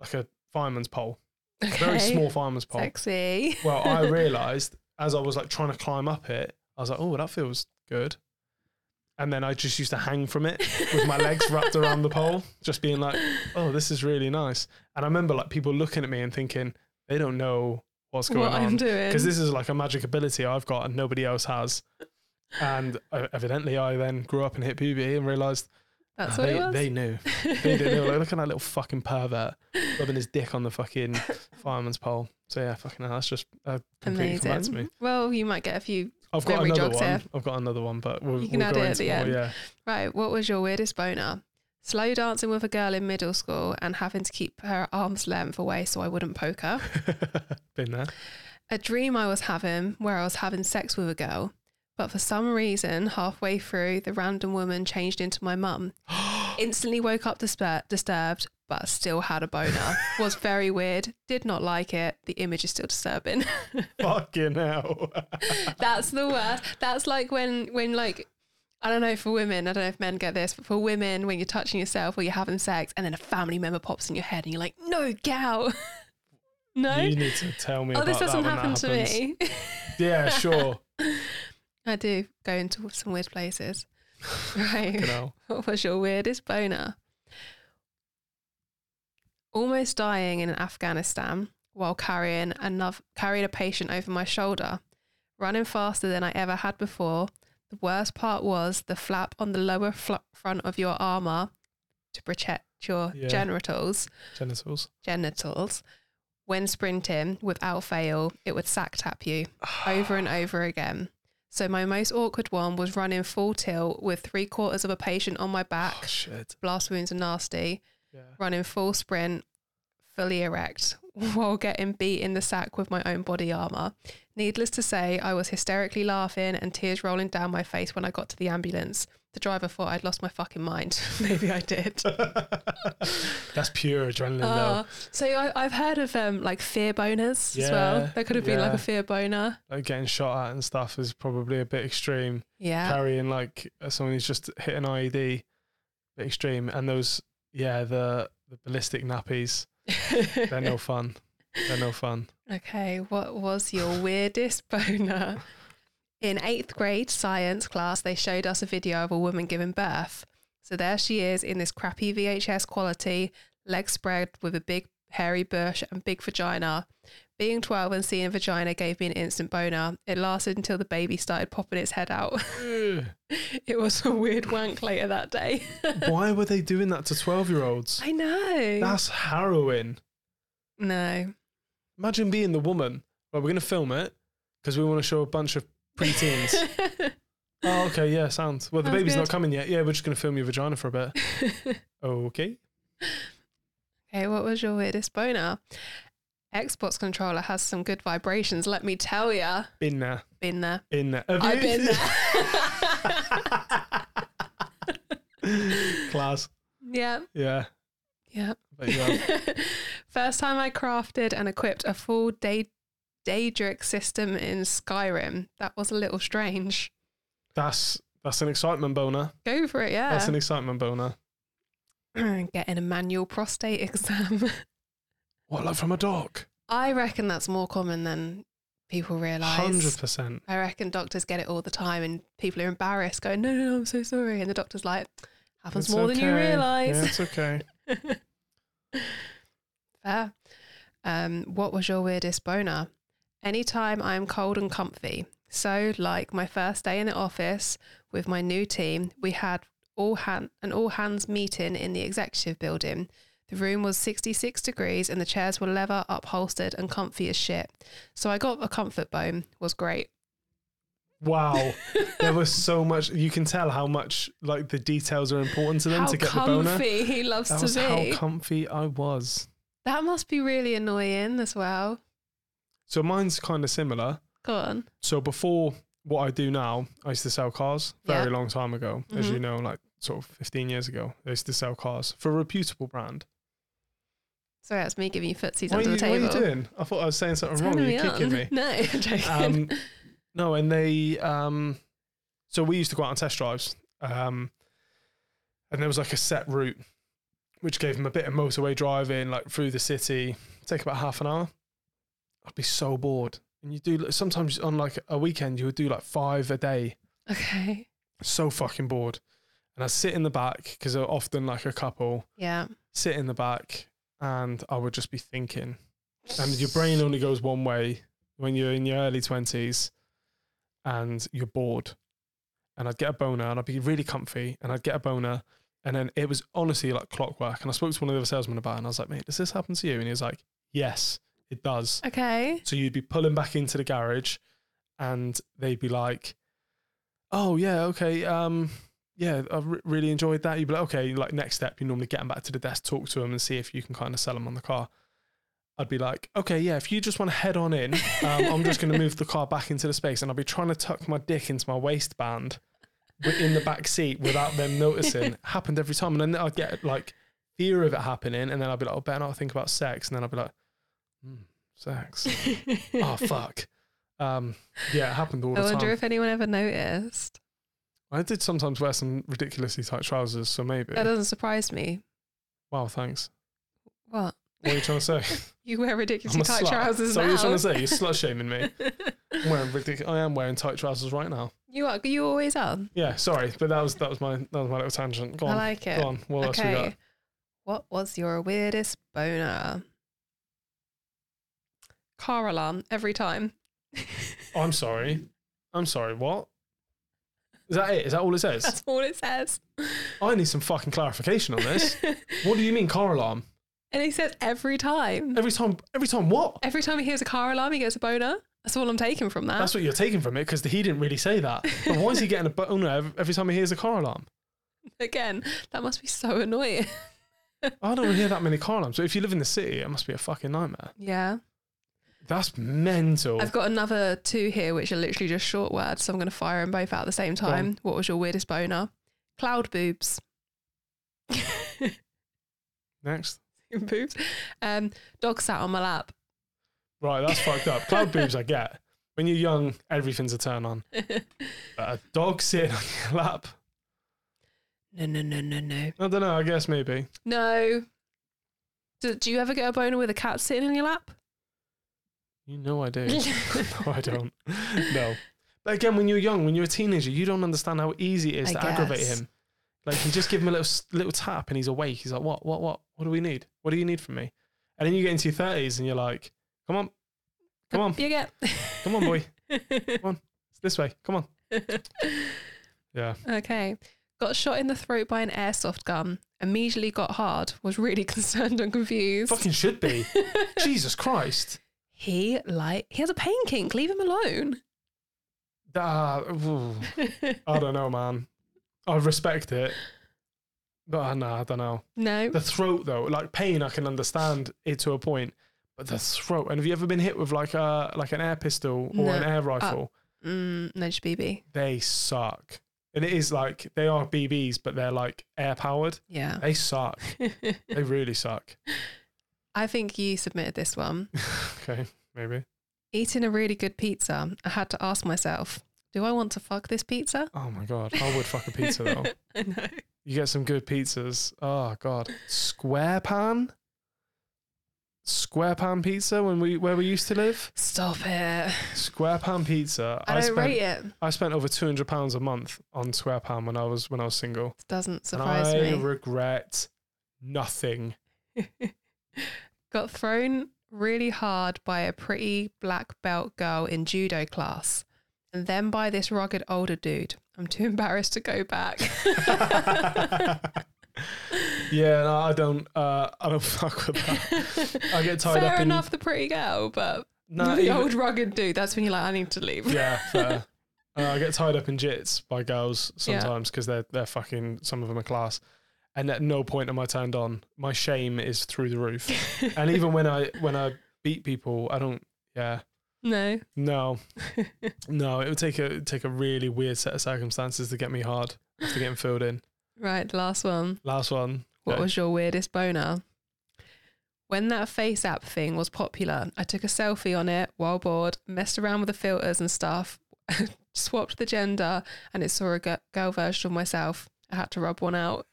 like a fireman's pole, a very small fireman's pole. Sexy. Well, I realised as I was like trying to climb up it, I was like, oh, that feels good. And then I just used to hang from it with my legs wrapped around the pole, just being like, oh, this is really nice. And I remember like people looking at me and thinking, they don't know what's going what on. Because this is like a magic ability I've got and nobody else has. And uh, evidently, I then grew up and hit puberty and realised That's uh, what they, it was. they knew. They. They were like, look at that little fucking pervert rubbing his dick on the fucking fireman's pole. So yeah, fucking hell, that's just uh, completely come back to me. Amazing. Well, you might get a few. I've got another jogs one. here. I've got another one, but we'll, You can we'll add go it at the more. end. Yeah. Right. What was your weirdest boner? Slow dancing with a girl in middle school and having to keep her arm's length away so I wouldn't poke her. Been there. a dream I was having where I was having sex with a girl, but for some reason, halfway through, the random woman changed into my mum. Instantly woke up disper- disturbed, but still had a boner. was very weird. Did not like it. The image is still disturbing. Fucking hell. That's the worst. That's like when when like I don't know for women. I don't know if men get this, but for women, when you're touching yourself or you're having sex, and then a family member pops in your head, and you're like, "No, gal." no. You need to tell me Oh, this doesn't happen to me. Yeah, sure. I do go into some weird places. Right. What was your weirdest boner? Almost dying in Afghanistan while carrying another carrying a patient over my shoulder, running faster than I ever had before. The worst part was the flap on the lower fl- front of your armor to protect your Yeah. genitals Genitals. genitals. When sprinting, without fail, it would sack tap you over and over again. So my most awkward one was running full tilt with three quarters of a patient on my back. Oh, shit. Blast wounds are nasty. Yeah. Running full sprint, fully erect, while getting beat in the sack with my own body armor. Needless to say, I was hysterically laughing and tears rolling down my face when I got to the ambulance. The driver thought I'd lost my fucking mind. Maybe I did. That's pure adrenaline, Uh, though. so I, I've heard of um, like fear boners as well. Yeah, There could have been like a fear boner. Like getting shot at and stuff is probably a bit extreme. Yeah. Carrying like uh, someone who's just hit an IED, bit extreme. And those, yeah, the the ballistic nappies, they're no fun. They're no fun. okay, what was your weirdest boner? In eighth grade science class, they showed us a video of a woman giving birth. So there she is in this crappy VHS quality, legs spread with a big hairy bush and big vagina. Being 12 and seeing vagina gave me an instant boner. It lasted until the baby started popping its head out. It was a weird wank later that day. Why were they doing that to 12 year olds? I know. That's harrowing. no. Imagine being the woman. Well, we're going to film it because we want to show a bunch of preteens. oh, okay. Yeah, sounds. Well, the Sounds baby's good. not coming yet. Yeah, we're just going to film your vagina for a bit. Okay. okay, what was your weirdest boner? Xbox controller has some good vibrations, let me tell ya. Been there. Been there. Been there. Have I've you? been there. Class. yeah, Yeah. yeah. First time I crafted and equipped a full day Daedric system in Skyrim. That was a little strange. That's that's an excitement boner. Go for it, yeah. That's an excitement boner. Getting a manual prostate exam. What, like from a dog? I reckon that's more common than people realise. Hundred percent. I reckon doctors get it all the time and people are embarrassed going, no, no, no, I'm so sorry. And the doctor's like, happens more than you realise. Yeah, it's okay. Fair. Um, what was your weirdest boner? Anytime I'm cold and comfy. So, like my first day in the office with my new team, we had all hand an all hands meeting in the executive building. The room was 66 degrees and the chairs were leather upholstered and comfy as shit. So I got a comfort bone. Was great. Wow. there was so much. You can tell how much like the details are important to them How to get the boner. comfy he loves That to was be. how comfy I was. that must be really annoying as well. So mine's kind of similar. Go on. So before what I do now, I used to sell cars very Yeah. long time ago, as you Mhm. know, like sort of 15 years ago. I used to sell cars for a reputable brand. Sorry, that's me giving you footsies What under you, the table. what are you doing? I thought I was saying something Turning wrong. me You're kicking me. No, I'm joking. Um, no, and they, um, so we used to go out on test drives, um, and there was like a set route, which gave them a bit of motorway driving, like through the city, take about half an hour. I'd be so bored. And you do sometimes on like a weekend, you would do like five a day. okay. So fucking bored. And I'd sit in the back because they're often like a couple, Yeah. sit in the back, and I would just be thinking. And your brain only goes one way when you're in your early 20s and you're bored. And I'd get a boner and I'd be really comfy and I'd get a boner. And then it was honestly like clockwork. And I spoke to one of the other salesmen about it and I was like, mate, does this happen to you? And he was like, yes, it does. Okay. So you'd be pulling back into the garage and they'd be like, oh, yeah, okay. Um, yeah, I re- really enjoyed that. You'd be like, okay, like next step, you normally get them back to the desk, talk to them, and see if you can kind of sell them on the car. I'd be like, okay, yeah, if you just want to head on in, um, I'm just going to move the car back into the space, and I'll be trying to tuck my dick into my waistband in the back seat without them noticing. Happened every time, and then I'd get like fear of it happening, and then I'd be like, oh, better not think about sex, and then I'd be like, hmm, sex. oh fuck. Um, yeah, it happened all I the time. I wonder if anyone ever noticed. I did sometimes wear some ridiculously tight trousers, so maybe. That doesn't surprise me. Wow, thanks. What? What are you trying to say? You wear I'm ridiculously a tight slut. trousers so what now. you're trying to say? You're slut shaming me. I'm wearing ridic- I am wearing tight trousers right now. you are. You always are. Yeah, sorry, but that was that was my that was my little tangent. Go I on, like it. go on. What else we got? okay. What was your weirdest boner? Car alarm every time. Oh, I'm sorry. I'm sorry. What? Is that it? Is that all it says? That's all it says. I need some fucking clarification on this. what do you mean car alarm? and he says every time. Every time, every time what? Every time he hears a car alarm, he gets a boner. That's all I'm taking from that. That's what you're taking from it because he didn't really say that. But why is he getting a boner every time he hears a car alarm? Again, that must be so annoying. I don't hear that many car alarms. So if you live in the city, it must be a fucking nightmare. yeah. That's mental. I've got another two here, which are literally just short words. So I'm going to fire them both out at the same time. What was your weirdest boner? Cloud boobs. Next. boobs. Um, dog sat on my lap. Right, that's fucked up. Cloud boobs, I get. When you're young, everything's a turn on. But a dog sitting on your lap, No, no, no, no, no. I don't know. I guess maybe. No. Do, do you ever get a boner with a cat sitting in your lap? You know I do. no, I don't. No. But again, when you're young, when you're a teenager, you don't understand how easy it is I to aggravate him. Like you just give him a little little tap and he's awake. He's like, "What? What? What? What do we need? What do you need from me?" And then you get into your thirties and you're like, "Come on, come on, You get. come on, boy, come on, it's this way. Come on." Yeah. okay. Got shot in the throat by an airsoft gun. Immediately got hard. Was really concerned and confused. Fucking should be. Jesus Christ. He like he has a pain kink. Leave him alone. Ooh. I don't know, man. I respect it. But uh, no, I don't know. no. The throat, though, like pain, I can understand it to a point. But the throat, and have you ever been hit with like a like an air pistol or No. an air rifle? Mm, no, just BB. They suck. And it is like they are BBs, but they're like air powered. Yeah. They suck. they really suck. I think you submitted this one. Okay, maybe. Eating a really good pizza, I had to ask myself, do I want to fuck this pizza? Oh my god, I would fuck a pizza though. I know. You get some good pizzas. Oh god, square pan, square pan pizza when we where we used to live. Stop it. Square pan pizza. I don't spent rate it. I spent over two hundred pounds a month on square pan when I was when I was single. Doesn't surprise and I me. regret nothing. Got thrown really hard by a pretty black belt girl in judo class, and then by this rugged older dude. I'm too embarrassed to go back. yeah, no, I don't. Uh, I don't fuck with that. I get tied Fair up in. enough, the pretty girl, but No, the even- old rugged dude. That's when you're like, I need to leave. yeah, fair. Uh, I get tied up in jits by girls sometimes because they're they're fucking. Some of them are class, and at no point am I turned on. My shame is through the roof. and even when I when I beat people, I don't. Yeah, no. no, no. It would take a take a really weird set of circumstances to get me hard after getting filled in. Right, last one. Last one. What Okay. was your weirdest boner? When that face app thing was popular, I took a selfie on it while bored, messed around with the filters and stuff, swapped the gender, and it saw a girl version of myself. I had to rub one out.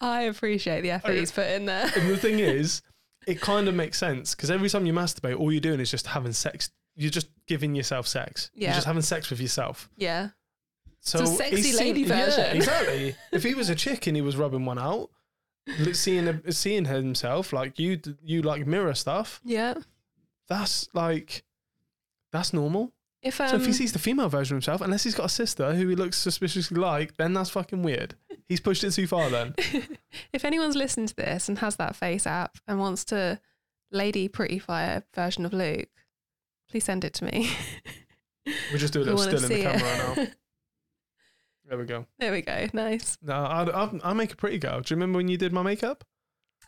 I appreciate the effort he's put in there. and the thing is, it kind of makes sense because every time you masturbate, all you're doing is just having sex. You're just giving yourself sex. You're just having sex with yourself. Yeah. So a sexy lady yeah, version. exactly. if he was a chick and he was rubbing one out, seeing seeing himself like you, you like mirror stuff. Yeah. That's like, that's normal. If um, so if he sees the female version of himself, unless he's got a sister who he looks suspiciously like, then that's fucking weird. He's pushed it too far. Then if anyone's listened to this and has that face app and wants to lady pretty fire version of Luke, please send it to me. we'll just do a little still in the camera now. There we go. There we go. Nice. No, I, I, I make a pretty girl. Do you remember when you did my makeup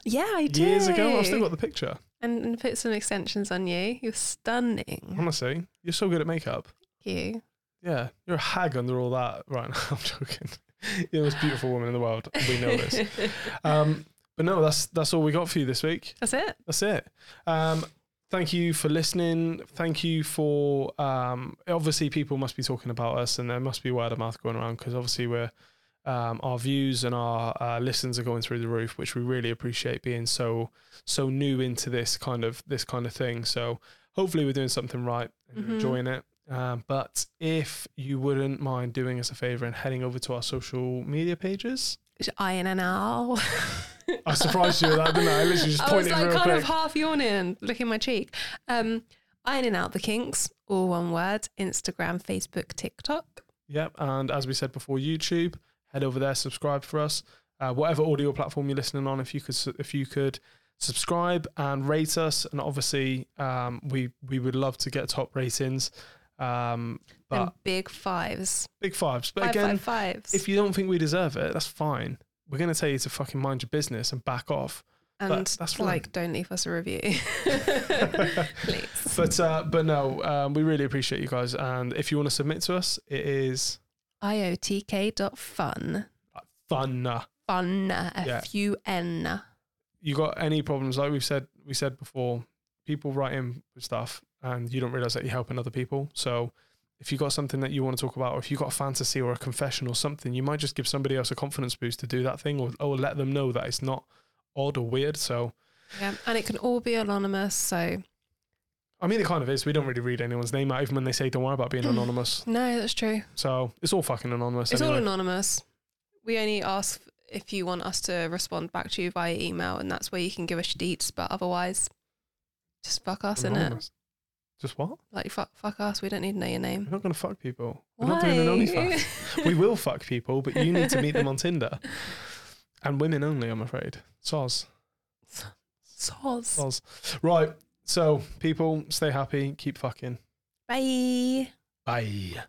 Yeah, I do. years ago? I've still got the picture. And, and put some extensions on you. You're stunning. Honestly, you're so good at makeup. Thank you. Yeah, you're a hag under all that. Right, now, I'm joking. You're the most beautiful woman in the world. We know this. Um, but no, that's that's all we got for you this week. That's it. That's it. Um, thank you for listening. Thank you for um, obviously people must be talking about us, and there must be word of mouth going around because obviously we're um, our views and our uh, listens are going through the roof, which we really appreciate being so so new into this kind of this kind of thing. So hopefully we're doing something right and Mhm. enjoying it. Um, but if you wouldn't mind doing us a favor and heading over to our social media pages, Iron and owl. I surprised you with that, didn't I? I literally just I was like kind quick. of half yawning and looking my cheek. Um, ironing out the kinks, all one word. Instagram, Facebook, TikTok. Yep. And as we said before, YouTube, head over there, subscribe for us. Uh, whatever audio platform you're listening on, if you could, if you could subscribe and rate us, and obviously, um, we we would love to get top ratings. Um, but and big fives. big fives. But Five, again, five, fives. if you don't think we deserve it, that's fine. We're gonna tell you to fucking mind your business and back off. and that's fine. like, don't leave us a review, please. But uh, but no, um, we really appreciate you guys. And if you want to submit to us, it is iotk.fun. fun. Fun. F U N. you got any problems like we've said we said before people write in with stuff and you don't realize that you're helping other people so if you got something that you want to talk about or if you got a fantasy or a confession or something you might just give somebody else a confidence boost to do that thing or, or let them know that it's not odd or weird so Yeah. And it can all be anonymous. So, i mean it kind of is we don't really read anyone's name out even when they say don't worry about being anonymous no, that's true. so it's all fucking anonymous It's all anonymous. We only ask if you want us to respond back to you via email, and that's where you can give us your deets. But otherwise, just fuck us in it. Anonymous. just what Like fuck, fuck us. We don't need to know your name. we're not going to fuck people we're not doing an OnlyFans we will fuck people but you need to meet them on tinder and women only i'm afraid soz Soz. Soz. Right. So, people, stay happy, keep fucking. Bye. Bye.